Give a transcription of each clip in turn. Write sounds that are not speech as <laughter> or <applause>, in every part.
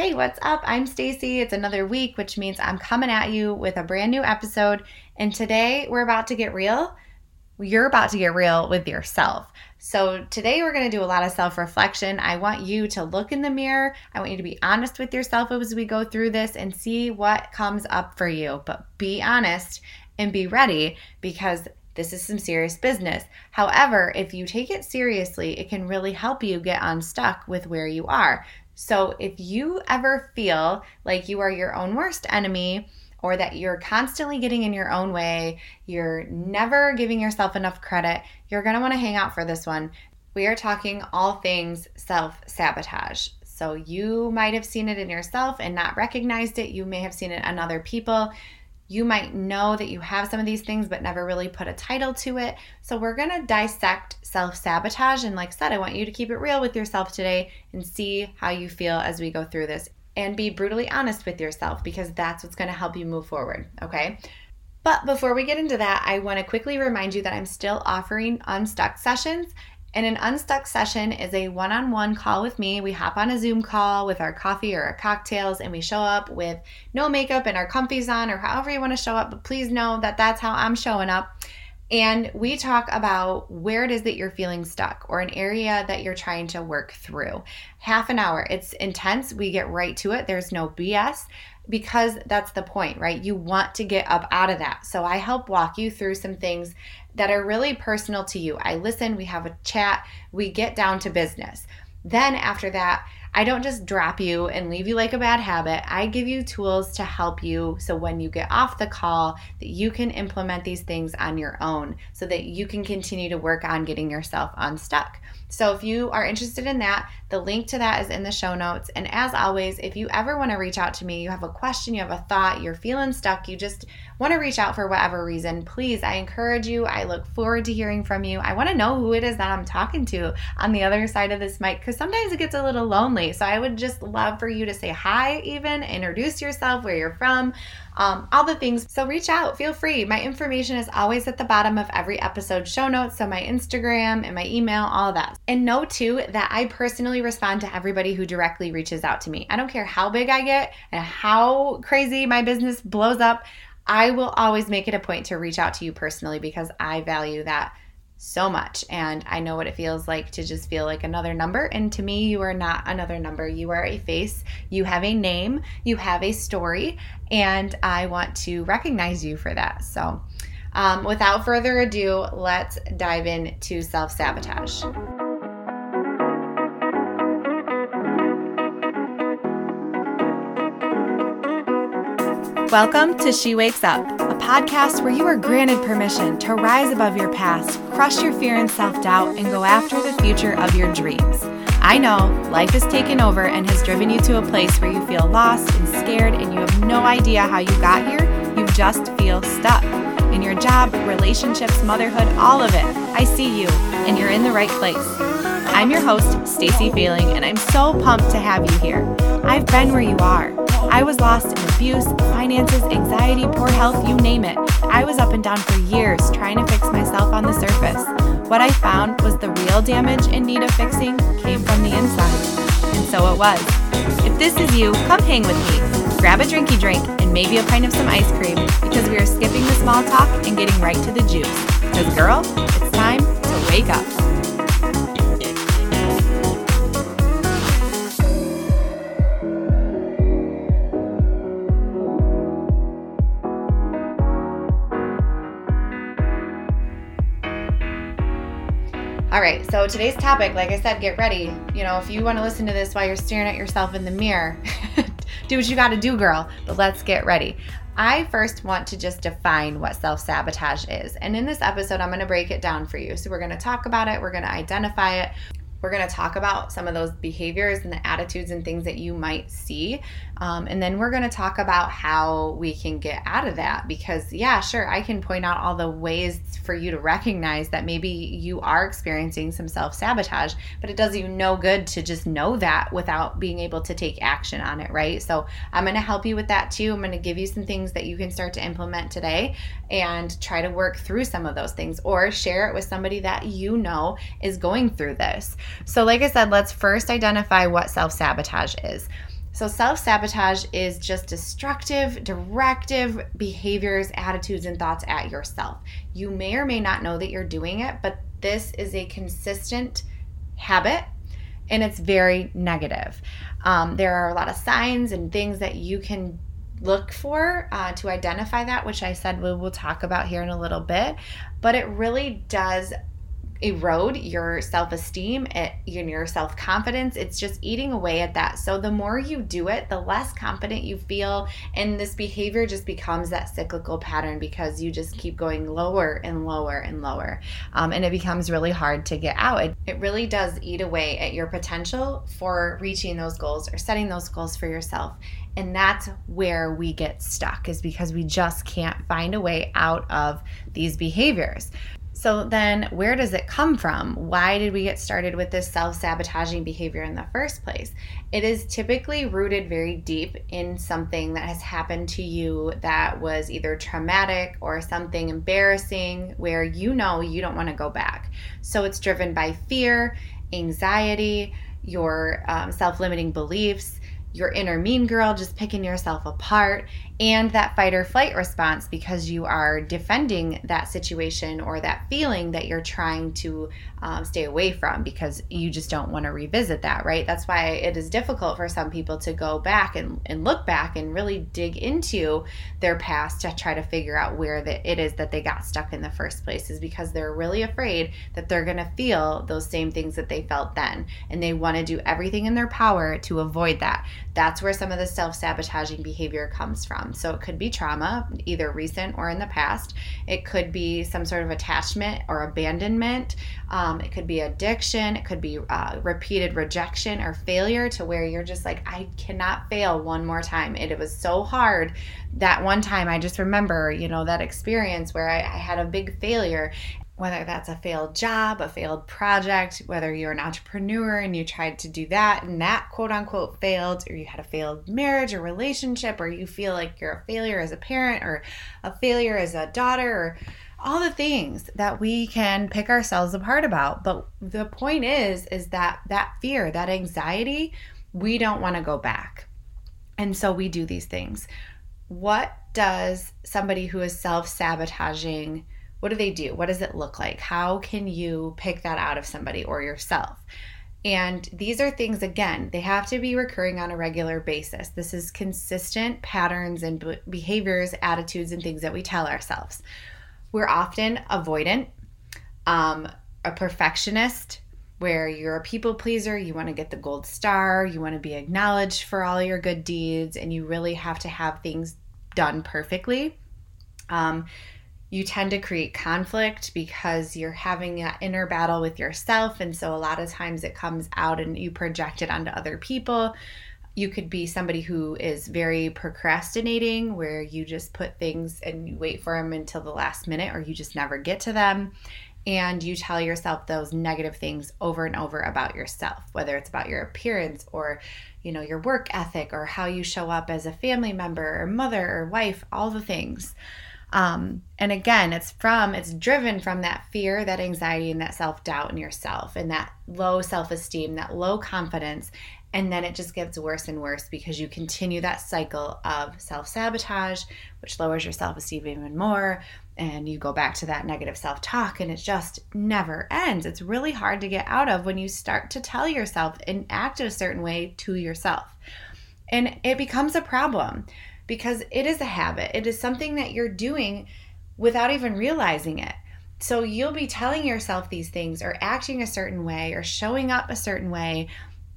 Hey, what's up? I'm Stacy. It's another week, which means I'm coming at you with a brand new episode. And today we're about to get real. You're about to get real with yourself. So, today we're going to do a lot of self reflection. I want you to look in the mirror. I want you to be honest with yourself as we go through this and see what comes up for you. But be honest and be ready because this is some serious business. However, if you take it seriously, it can really help you get unstuck with where you are. So if you ever feel like you are your own worst enemy, or that you're constantly getting in your own way, you're never giving yourself enough credit, you're gonna wanna hang out for this one. We are talking all things self sabotage. So you might have seen it in yourself and not recognized it. You may have seen it in other people. You might know that you have some of these things, but never really put a title to it. So, we're to dissect self sabotage. And, like I said, I want you to keep it real with yourself today and see how you feel as we go through this. And be brutally honest with yourself because that's what's to help you move forward. Okay. But before we get into that, I want to quickly remind you that I'm still offering unstuck sessions. And an unstuck session is a one on one call with me. We hop on a Zoom call with our coffee or our cocktails and we show up with no makeup and our comfies on or however you want to show up. But please know that that's how I'm showing up. And we talk about where it is that you're feeling stuck or an area that you're trying to work through. Half an hour. It's intense. We get right to it. There's no BS because that's the point, right? You want to get up out of that. So I help walk you through some things that are really personal to you. I listen, we have a chat, we get down to business. Then after that, I don't just drop you and leave you like a bad habit. I give you tools to help you so when you get off the call that you can implement these things on your own so that you can continue to work on getting yourself unstuck. So if you are interested in that, the link to that is in the show notes. And as always, if you ever want to reach out to me, you have a question, you have a thought, you're feeling stuck, you just want to reach out for whatever reason, please, I encourage you. I look forward to hearing from you. I want to know who it is that I'm talking to on the other side of this mic because sometimes it gets a little lonely. So I would just love for you to say hi, even introduce yourself, where you're from um, all the things. So reach out, feel free. My information is always at the bottom of every episode show notes. So my Instagram and my email, all that. And know too that I personally respond to everybody who directly reaches out to me. I don't care how big I get and how crazy my business blows up. I will always make it a point to reach out to you personally because I value that so much. And I know what it feels like to just feel like another number. And to me, you are not another number. You are a face, you have a name, you have a story, and I want to recognize you for that. So, um, without further ado, let's dive into self sabotage. Welcome to She Wakes Up, podcast where you are granted permission to rise above your past, crush your fear and self doubt, and go after the future of your dreams. I know life has taken over and has driven you to a place where you feel lost and scared and you have no idea how you got here. You just feel stuck in your job, relationships, motherhood, all of it. I see you, and you're in the right place. I'm your host, Stacy Feeling, and I'm so pumped to have you here. I've been where you are. I was lost in abuse, finances, anxiety, poor health, you name it. I was up and down for years trying to fix myself on the surface. What I found was the real damage in need of fixing came from the inside. And so it was. If this is you, come hang with me. Grab a drinky drink and maybe a pint of some ice cream because we are skipping the small talk and getting right to the juice. Because, girl, it's time to wake up. All right, so today's topic, like I said, get ready. You know, if you want to listen to this while you're staring at yourself in the mirror, <laughs> do what you got to do, girl. But let's get ready. I first want to just define what self sabotage is. And in this episode, I'm going to break it down for you. So, we're going to talk about it, we're going to identify it, we're going to talk about some of those behaviors and the attitudes and things that you might see. Um, and then we're going to talk about how we can get out of that. Because, yeah, sure, I can point out all the ways for you to recognize that maybe you are experiencing some self sabotage, but it does you no good to just know that without being able to take action on it, right? So, I'm going to help you with that too. I'm going to give you some things that you can start to implement today and try to work through some of those things or share it with somebody that you know is going through this. So, like I said, let's first identify what self sabotage is. So, self sabotage is just destructive, directive behaviors, attitudes, and thoughts at yourself. You may or may not know that you're doing it, but this is a consistent habit and it's very negative. Um, there are a lot of signs and things that you can look for uh, to identify that, which I said we will talk about here in a little bit. But it really does erode your self-esteem and your self-confidence. It's just eating away at that. So the more you do it the less confident you feel and this behavior just becomes that cyclical pattern because you just keep going lower and lower and lower um, and it becomes really hard to get out. It, it really does eat away at your potential for reaching those goals or setting those goals for yourself and that's where we get stuck is because we just can't find a way out of these behaviors so, then where does it come from? Why did we get started with this self sabotaging behavior in the first place? It is typically rooted very deep in something that has happened to you that was either traumatic or something embarrassing where you know you don't want to go back. So, it's driven by fear, anxiety, your um, self limiting beliefs your inner mean girl just picking yourself apart and that fight or flight response because you are defending that situation or that feeling that you're trying to um, stay away from because you just don't want to revisit that, right? That's why it is difficult for some people to go back and, and look back and really dig into their past to try to figure out where the, it is that they got stuck in the first place, is because they're really afraid that they're going to feel those same things that they felt then. And they want to do everything in their power to avoid that. That's where some of the self sabotaging behavior comes from. So it could be trauma, either recent or in the past. It could be some sort of attachment or abandonment. Um, it could be addiction. It could be uh, repeated rejection or failure to where you're just like, I cannot fail one more time. It, it was so hard that one time. I just remember, you know, that experience where I, I had a big failure whether that's a failed job, a failed project, whether you're an entrepreneur and you tried to do that and that quote unquote failed, or you had a failed marriage or relationship, or you feel like you're a failure as a parent or a failure as a daughter, or all the things that we can pick ourselves apart about. But the point is, is that that fear, that anxiety, we don't want to go back. And so we do these things. What does somebody who is self sabotaging? What do they do? What does it look like? How can you pick that out of somebody or yourself? And these are things, again, they have to be recurring on a regular basis. This is consistent patterns and behaviors, attitudes, and things that we tell ourselves. We're often avoidant, um, a perfectionist, where you're a people pleaser, you want to get the gold star, you want to be acknowledged for all your good deeds, and you really have to have things done perfectly. Um, you tend to create conflict because you're having an inner battle with yourself. And so a lot of times it comes out and you project it onto other people. You could be somebody who is very procrastinating, where you just put things and you wait for them until the last minute or you just never get to them. And you tell yourself those negative things over and over about yourself, whether it's about your appearance or, you know, your work ethic or how you show up as a family member or mother or wife, all the things. Um, and again, it's from, it's driven from that fear, that anxiety, and that self doubt in yourself, and that low self esteem, that low confidence. And then it just gets worse and worse because you continue that cycle of self sabotage, which lowers your self esteem even more. And you go back to that negative self talk, and it just never ends. It's really hard to get out of when you start to tell yourself and act a certain way to yourself. And it becomes a problem because it is a habit. It is something that you're doing without even realizing it. So you'll be telling yourself these things or acting a certain way or showing up a certain way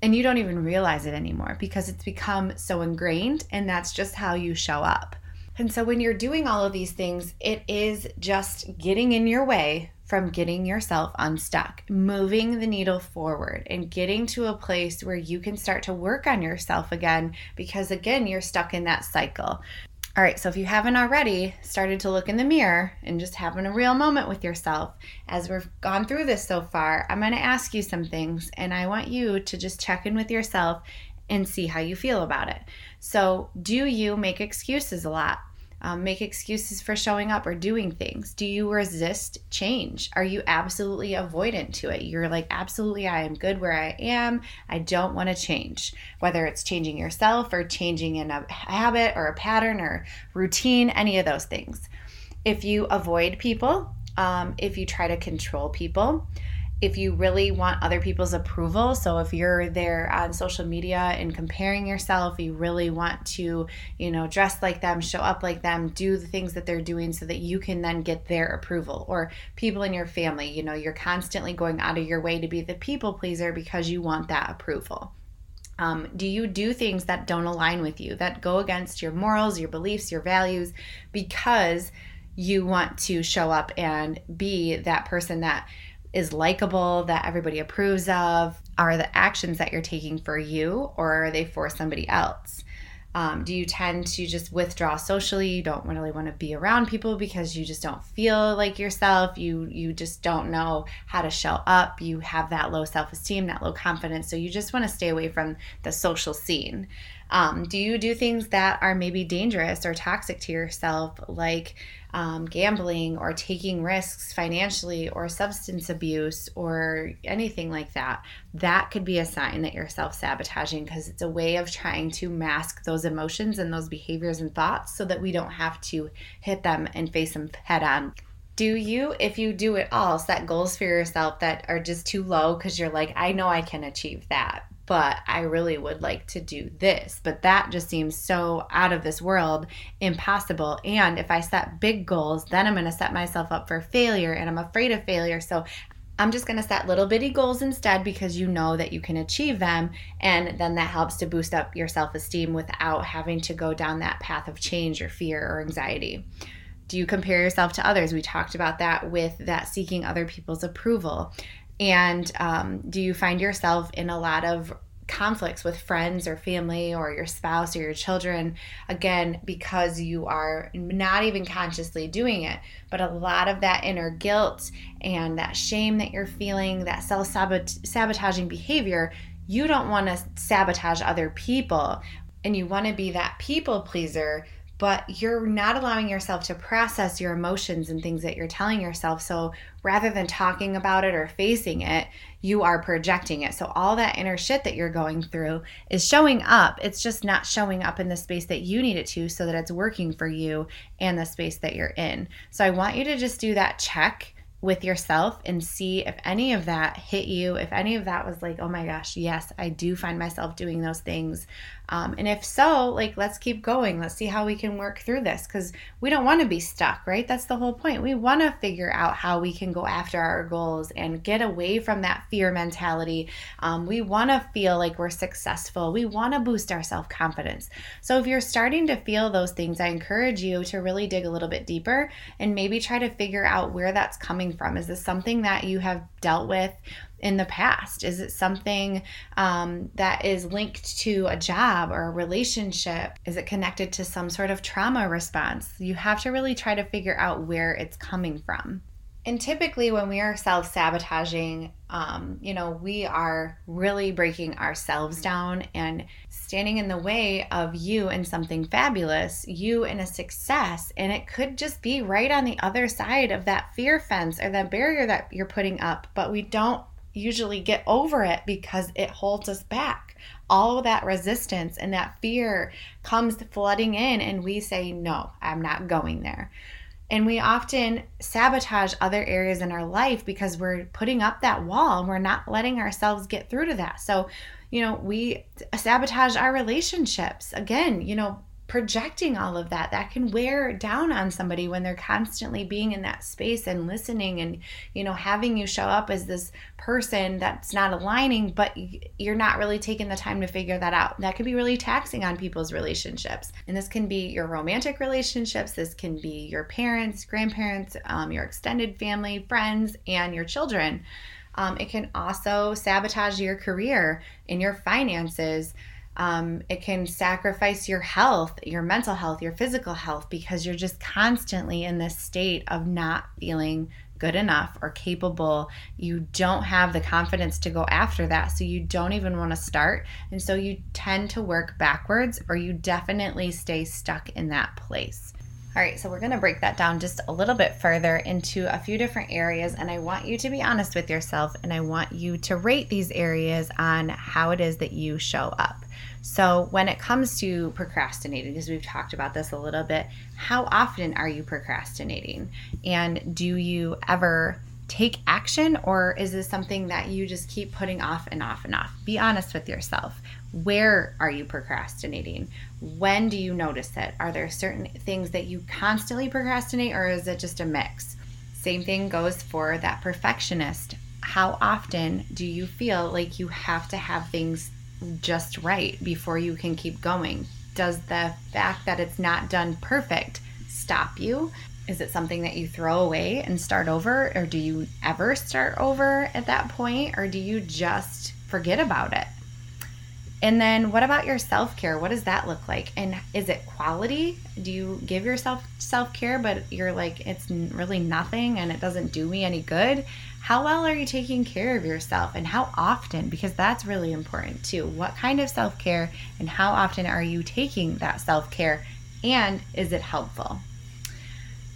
and you don't even realize it anymore because it's become so ingrained and that's just how you show up. And so when you're doing all of these things, it is just getting in your way from getting yourself unstuck, moving the needle forward, and getting to a place where you can start to work on yourself again because, again, you're stuck in that cycle. All right, so if you haven't already started to look in the mirror and just having a real moment with yourself, as we've gone through this so far, I'm going to ask you some things and I want you to just check in with yourself and see how you feel about it. So, do you make excuses a lot? Um, make excuses for showing up or doing things? Do you resist change? Are you absolutely avoidant to it? You're like, absolutely, I am good where I am. I don't want to change. Whether it's changing yourself or changing in a habit or a pattern or routine, any of those things. If you avoid people, um, if you try to control people, if you really want other people's approval, so if you're there on social media and comparing yourself, you really want to, you know, dress like them, show up like them, do the things that they're doing so that you can then get their approval. Or people in your family, you know, you're constantly going out of your way to be the people pleaser because you want that approval. Um, do you do things that don't align with you, that go against your morals, your beliefs, your values, because you want to show up and be that person that is likable, that everybody approves of? Are the actions that you're taking for you or are they for somebody else? Um, do you tend to just withdraw socially? You don't really want to be around people because you just don't feel like yourself. You you just don't know how to show up. You have that low self esteem, that low confidence. So you just want to stay away from the social scene. Um, do you do things that are maybe dangerous or toxic to yourself, like um, gambling or taking risks financially or substance abuse or anything like that, that could be a sign that you're self sabotaging because it's a way of trying to mask those emotions and those behaviors and thoughts so that we don't have to hit them and face them head on. Do you if you do it all set goals for yourself that are just too low because you're like i know i can achieve that but I really would like to do this. But that just seems so out of this world, impossible. And if I set big goals, then I'm going to set myself up for failure and I'm afraid of failure. So I'm just going to set little bitty goals instead because you know that you can achieve them. And then that helps to boost up your self esteem without having to go down that path of change or fear or anxiety. Do you compare yourself to others? We talked about that with that seeking other people's approval. And um, do you find yourself in a lot of conflicts with friends or family or your spouse or your children again because you are not even consciously doing it. But a lot of that inner guilt and that shame that you're feeling that self-sabotaging behavior you don't want to sabotage other people. And you want to be that people pleaser but you're not allowing yourself to process your emotions and things that you're telling yourself. So rather than talking about it or facing it, you are projecting it. So all that inner shit that you're going through is showing up. It's just not showing up in the space that you need it to so that it's working for you and the space that you're in. So I want you to just do that check with yourself and see if any of that hit you, if any of that was like, oh my gosh, yes, I do find myself doing those things. Um, and if so, like, let's keep going. Let's see how we can work through this because we don't want to be stuck, right? That's the whole point. We want to figure out how we can go after our goals and get away from that fear mentality. Um, we want to feel like we're successful. We want to boost our self confidence. So if you're starting to feel those things, I encourage you to really dig a little bit deeper and maybe try to figure out where that's coming from. Is this something that you have dealt with? in the past? Is it something um, that is linked to a job or a relationship? Is it connected to some sort of trauma response? You have to really try to figure out where it's coming from. And typically, when we are self sabotaging, um, you know, we are really breaking ourselves down and standing in the way of you and something fabulous, you and a success. And it could just be right on the other side of that fear fence or that barrier that you're putting up, but we don't usually get over it because it holds us back. All that resistance and that fear comes flooding in, and we say, No, I'm not going there. And we often sabotage other areas in our life because we're putting up that wall and we're not letting ourselves get through to that. So, you know, we sabotage our relationships. Again, you know, projecting all of that that can wear down on somebody when they're constantly being in that space and listening and you know having you show up as this person that's not aligning but you're not really taking the time to figure that out. That can be really taxing on people's relationships. And this can be your romantic relationships. This can be your parents grandparents um, your extended family friends and your children um, it can also sabotage your career and your finances um, it can sacrifice your health, your mental health, your physical health, because you're just constantly in this state of not feeling good enough or capable. You don't have the confidence to go after that. So you don't even want to start. And so you tend to work backwards or you definitely stay stuck in that place. All right, so we're going to break that down just a little bit further into a few different areas. And I want you to be honest with yourself and I want you to rate these areas on how it is that you show up. So, when it comes to procrastinating, because we've talked about this a little bit, how often are you procrastinating? And do you ever take action or is this something that you just keep putting off and off and off? Be honest with yourself. Where are you procrastinating? When do you notice it? Are there certain things that you constantly procrastinate or is it just a mix? Same thing goes for that perfectionist. How often do you feel like you have to have things just right before you can keep going? Does the fact that it's not done perfect stop you? Is it something that you throw away and start over? Or do you ever start over at that point? Or do you just forget about it? And then what about your self care? What does that look like? And is it quality? Do you give yourself self care, but you're like, it's really nothing and it doesn't do me any good? How well are you taking care of yourself and how often? Because that's really important too. What kind of self care and how often are you taking that self care? And is it helpful?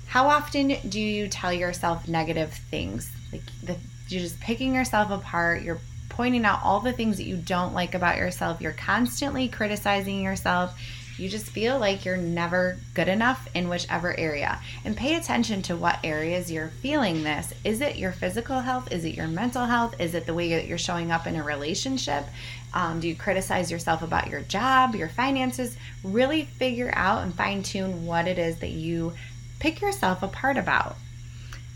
How often do you tell yourself negative things? Like the, you're just picking yourself apart, you're pointing out all the things that you don't like about yourself, you're constantly criticizing yourself. You just feel like you're never good enough in whichever area. And pay attention to what areas you're feeling this. Is it your physical health? Is it your mental health? Is it the way that you're showing up in a relationship? Um, do you criticize yourself about your job, your finances? Really figure out and fine tune what it is that you pick yourself apart about.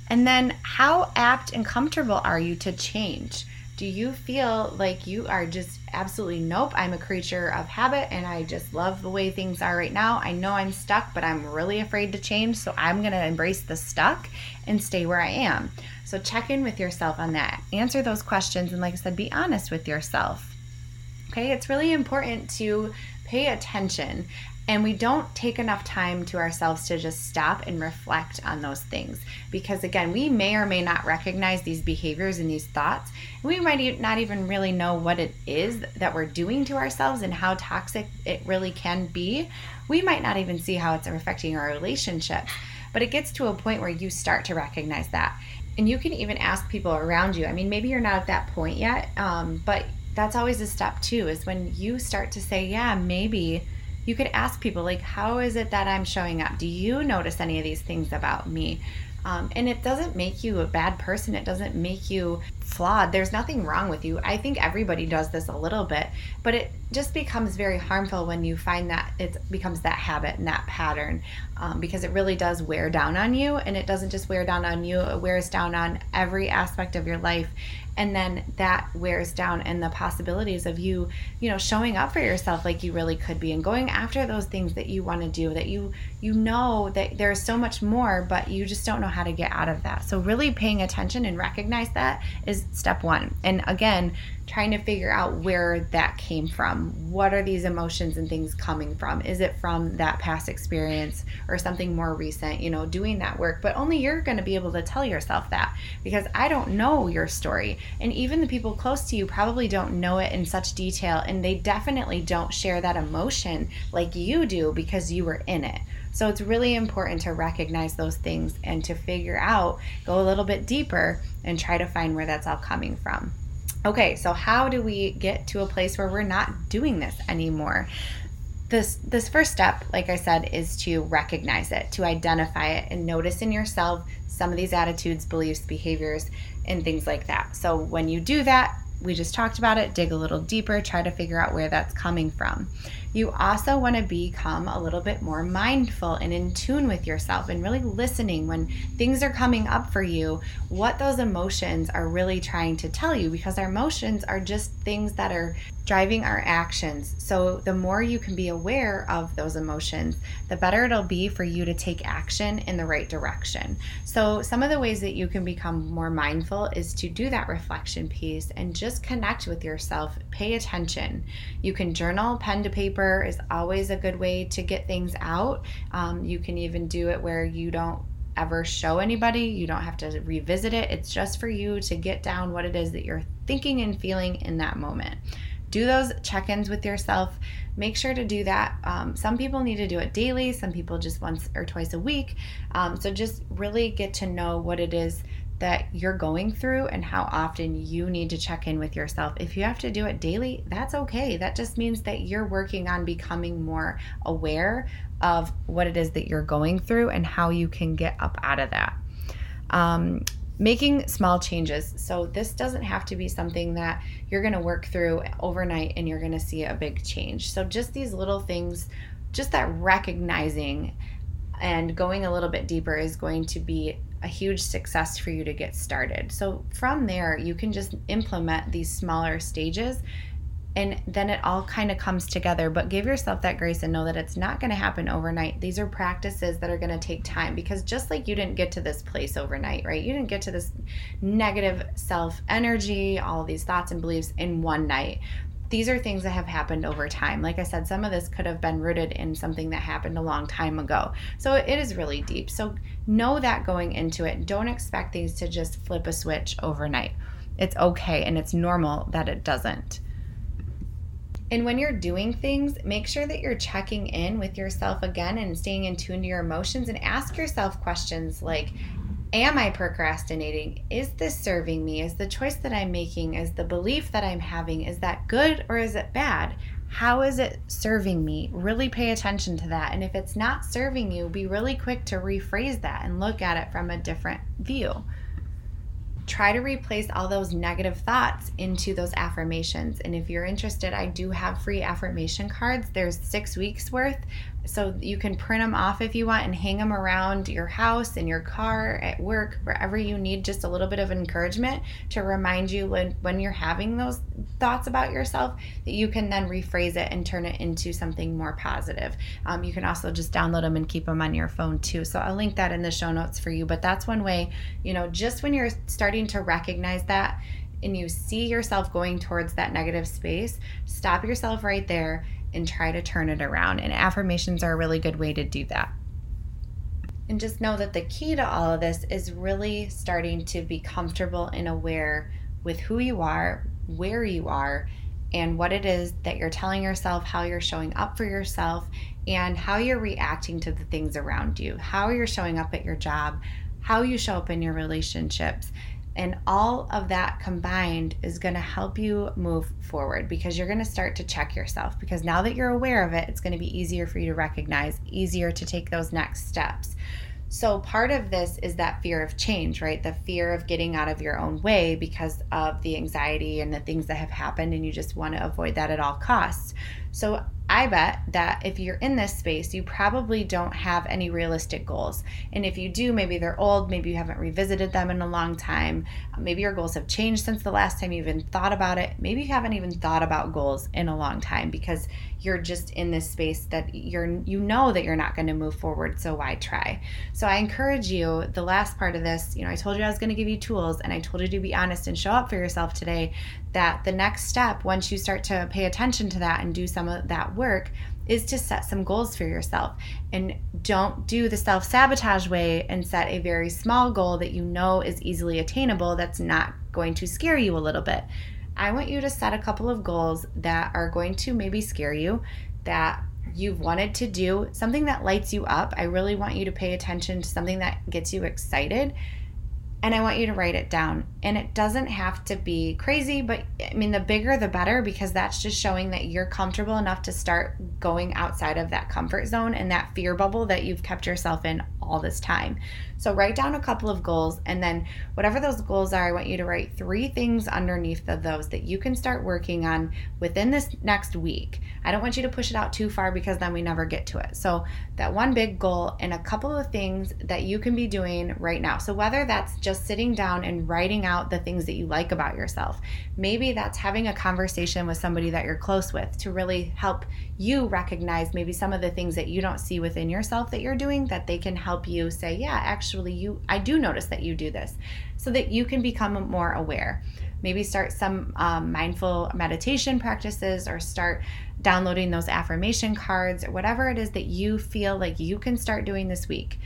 And then, how apt and comfortable are you to change? Do you feel like you are just absolutely nope? I'm a creature of habit and I just love the way things are right now. I know I'm stuck, but I'm really afraid to change. So I'm going to embrace the stuck and stay where I am. So check in with yourself on that. Answer those questions. And like I said, be honest with yourself. Okay, it's really important to pay attention and we don't take enough time to ourselves to just stop and reflect on those things. Because again, we may or may not recognize these behaviors and these thoughts. We might not even really know what it is that we're doing to ourselves and how toxic it really can be. We might not even see how it's affecting our relationships. But it gets to a point where you start to recognize that. And you can even ask people around you. I mean, maybe you're not at that point yet, um, but that's always a step too, is when you start to say, yeah, maybe you could ask people like how is it that i'm showing up? Do you notice any of these things about me? Um, and it doesn't make you a bad person. It doesn't make you flawed. There's nothing wrong with you. I think everybody does this a little bit but it just becomes very harmful when you find that it becomes that habit and that pattern um, because it really does wear down on you and it doesn't just wear down on you it wears down on every aspect of your life. And then that wears down and the possibilities of you you know showing up for yourself like you really could be and going after those things that you want to do that you you know that there's so much more but you just don't know how to get out of that. So really paying attention and recognize that is step one. And again trying to figure out where that came from. What are these emotions and things coming from? Is it from that past experience or something more recent? You know, doing that work, but only you're going to be able to tell yourself that because I don't know your story. And even the people close to you probably don't know it in such detail and they definitely don't share that emotion like you do because you were in it. So it's really important to recognize those things and to figure out, go a little bit deeper and try to find where that's all coming from. Okay, so how do we get to a place where we're not doing this anymore? This this first step, like I said, is to recognize it, to identify it and notice in yourself some of these attitudes, beliefs, behaviors, and things like that. So when you do that, we just talked about it, dig a little deeper, try to figure out where that's coming from. You also want to become a little bit more mindful and in tune with yourself and really listening when things are coming up for you, what those emotions are really trying to tell you because our emotions are just things that are driving our actions. So, the more you can be aware of those emotions, the better it'll be for you to take action in the right direction. So, some of the ways that you can become more mindful is to do that reflection piece and just connect with yourself, pay attention. You can journal, pen to paper is always a good way to get things out. Um, you can even do it where you don't ever show anybody. You don't have to revisit it. It's just for you to get down what it is that you're thinking and feeling in that moment do those check ins with yourself. Make sure to do that. Um, some people need to do it daily, some people just once or twice a week. Um, so just really get to know what it is that you're going through and how often you need to check in with yourself. If you have to do it daily, that's okay. That just means that you're working on becoming more aware of what it is that you're going through and how you can get up out of that. Um, making small changes. So, this doesn't have to be something that you're going to work through overnight and you're going to see a big change. So, just these little things, just that recognizing and going a little bit deeper is going to be a huge success for you to get started. So from there, you can just implement these smaller stages and then it all kind of comes together. But give yourself that grace and know that it's not going to happen overnight. These are practices that are going to take time because just like you didn't get to this place overnight, right? You didn't get to this negative self energy, all these thoughts and beliefs in one night these are things that have happened over time. Like I said, some of this could have been rooted in something that happened a long time ago. So it is really deep. So know that going into it. Don't expect things to just flip a switch overnight. It's okay and it's normal that it doesn't. And when you're doing things, make sure that you're checking in with yourself again and staying in tune to your emotions and ask yourself questions like Am I procrastinating? Is this serving me? Is the choice that I'm making, is the belief that I'm having, is that good or is it bad? How is it serving me? Really pay attention to that. And if it's not serving you, be really quick to rephrase that and look at it from a different view try to replace all those negative thoughts into those affirmations. And if you're interested, I do have free affirmation cards. There's six weeks worth. So you can print them off if you want and hang them around your house, in your car, at work, wherever you need just a little bit of encouragement to remind you when, when you're having those thoughts about yourself that you can then rephrase it and turn it into something more positive. Um, you can also just download them and keep them on your phone too. So I'll link that in the show notes for you. But that's one way, you know, just when you're starting to recognize that and you see yourself going towards that negative space, stop yourself right there and try to turn it around. And affirmations are a really good way to do that. And just know that the key to all of this is really starting to be comfortable and aware with who you are, where you are, and what it is that you're telling yourself, how you're showing up for yourself, and how you're reacting to the things around you, how you're showing up at your job, how you show up in your relationships. And all of that combined is going to help you move forward because you're going to start to check yourself. Because now that you're aware of it, it's going to be easier for you to recognize, easier to take those next steps. So, part of this is that fear of change, right? The fear of getting out of your own way because of the anxiety and the things that have happened, and you just want to avoid that at all costs. So, I bet that if you're in this space, you probably don't have any realistic goals. And if you do, maybe they're old, maybe you haven't revisited them in a long time. Maybe your goals have changed since the last time you even thought about it. Maybe you haven't even thought about goals in a long time because you're just in this space that you're you know that you're not going to move forward, so why try? So I encourage you, the last part of this, you know, I told you I was going to give you tools and I told you to be honest and show up for yourself today that the next step once you start to pay attention to that and do some of that work is to set some goals for yourself and don't do the self sabotage way and set a very small goal that you know is easily attainable that's not going to scare you a little bit. I want you to set a couple of goals that are going to maybe scare you, that you've wanted to do, something that lights you up. I really want you to pay attention to something that gets you excited and I want you to write it down. And it doesn't have to be crazy, but I mean, the bigger the better because that's just showing that you're comfortable enough to start going outside of that comfort zone and that fear bubble that you've kept yourself in all this time. So, write down a couple of goals, and then whatever those goals are, I want you to write three things underneath of those that you can start working on within this next week. I don't want you to push it out too far because then we never get to it. So, that one big goal and a couple of things that you can be doing right now. So, whether that's just sitting down and writing out the things that you like about yourself, maybe that's having a conversation with somebody that you're close with to really help you recognize maybe some of the things that you don't see within yourself that you're doing that they can help you say, yeah, actually you I do notice that you do this so that you can become more aware. Maybe start some um, mindful meditation practices or start downloading those affirmation cards or whatever it is that you feel like you can start doing this week.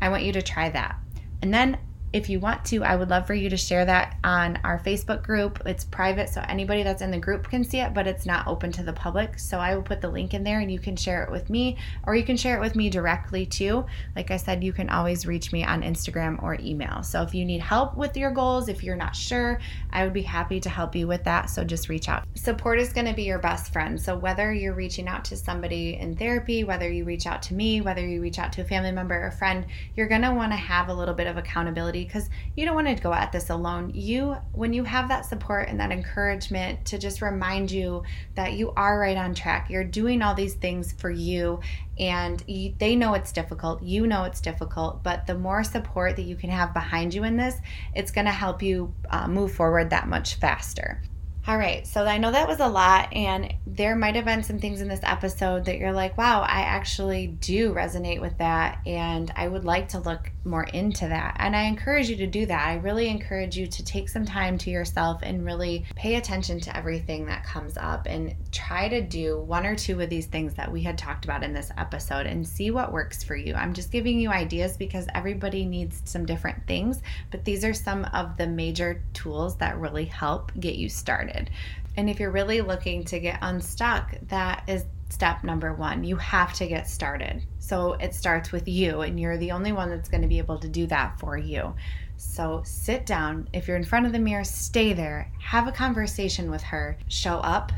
I want you to try that. And then if you want to, I would love for you to share that on our Facebook group. It's private, so anybody that's in the group can see it, but it's not open to the public. So I will put the link in there and you can share it with me, or you can share it with me directly too. Like I said, you can always reach me on Instagram or email. So if you need help with your goals, if you're not sure, I would be happy to help you with that. So just reach out. Support is going to be your best friend. So whether you're reaching out to somebody in therapy, whether you reach out to me, whether you reach out to a family member or friend, you're going to want to have a little bit of accountability because you don't want to go at this alone. You, when you have that support and that encouragement to just remind you that you are right on track, you're doing all these things for you, and you, they know it's difficult. You know it's difficult, but the more support that you can have behind you in this, it's going to help you uh, move forward that much faster. All right, so I know that was a lot, and there might have been some things in this episode that you're like, wow, I actually do resonate with that, and I would like to look more into that. And I encourage you to do that. I really encourage you to take some time to yourself and really pay attention to everything that comes up and try to do one or two of these things that we had talked about in this episode and see what works for you. I'm just giving you ideas because everybody needs some different things, but these are some of the major tools that really help get you started. And if you're really looking to get unstuck, that is step number one. You have to get started. So it starts with you, and you're the only one that's going to be able to do that for you. So sit down. If you're in front of the mirror, stay there. Have a conversation with her. Show up.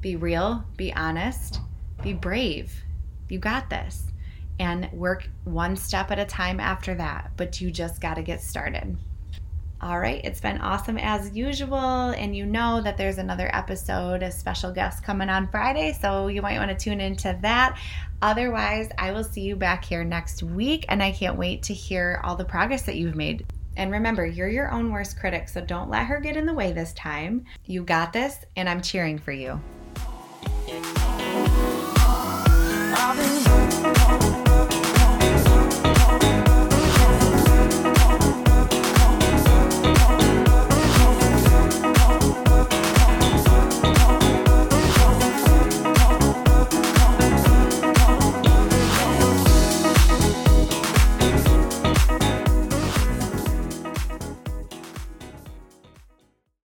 Be real. Be honest. Be brave. You got this. And work one step at a time after that. But you just got to get started. All right, it's been awesome as usual, and you know that there's another episode, a special guest coming on Friday, so you might want to tune into that. Otherwise, I will see you back here next week, and I can't wait to hear all the progress that you've made. And remember, you're your own worst critic, so don't let her get in the way this time. You got this, and I'm cheering for you.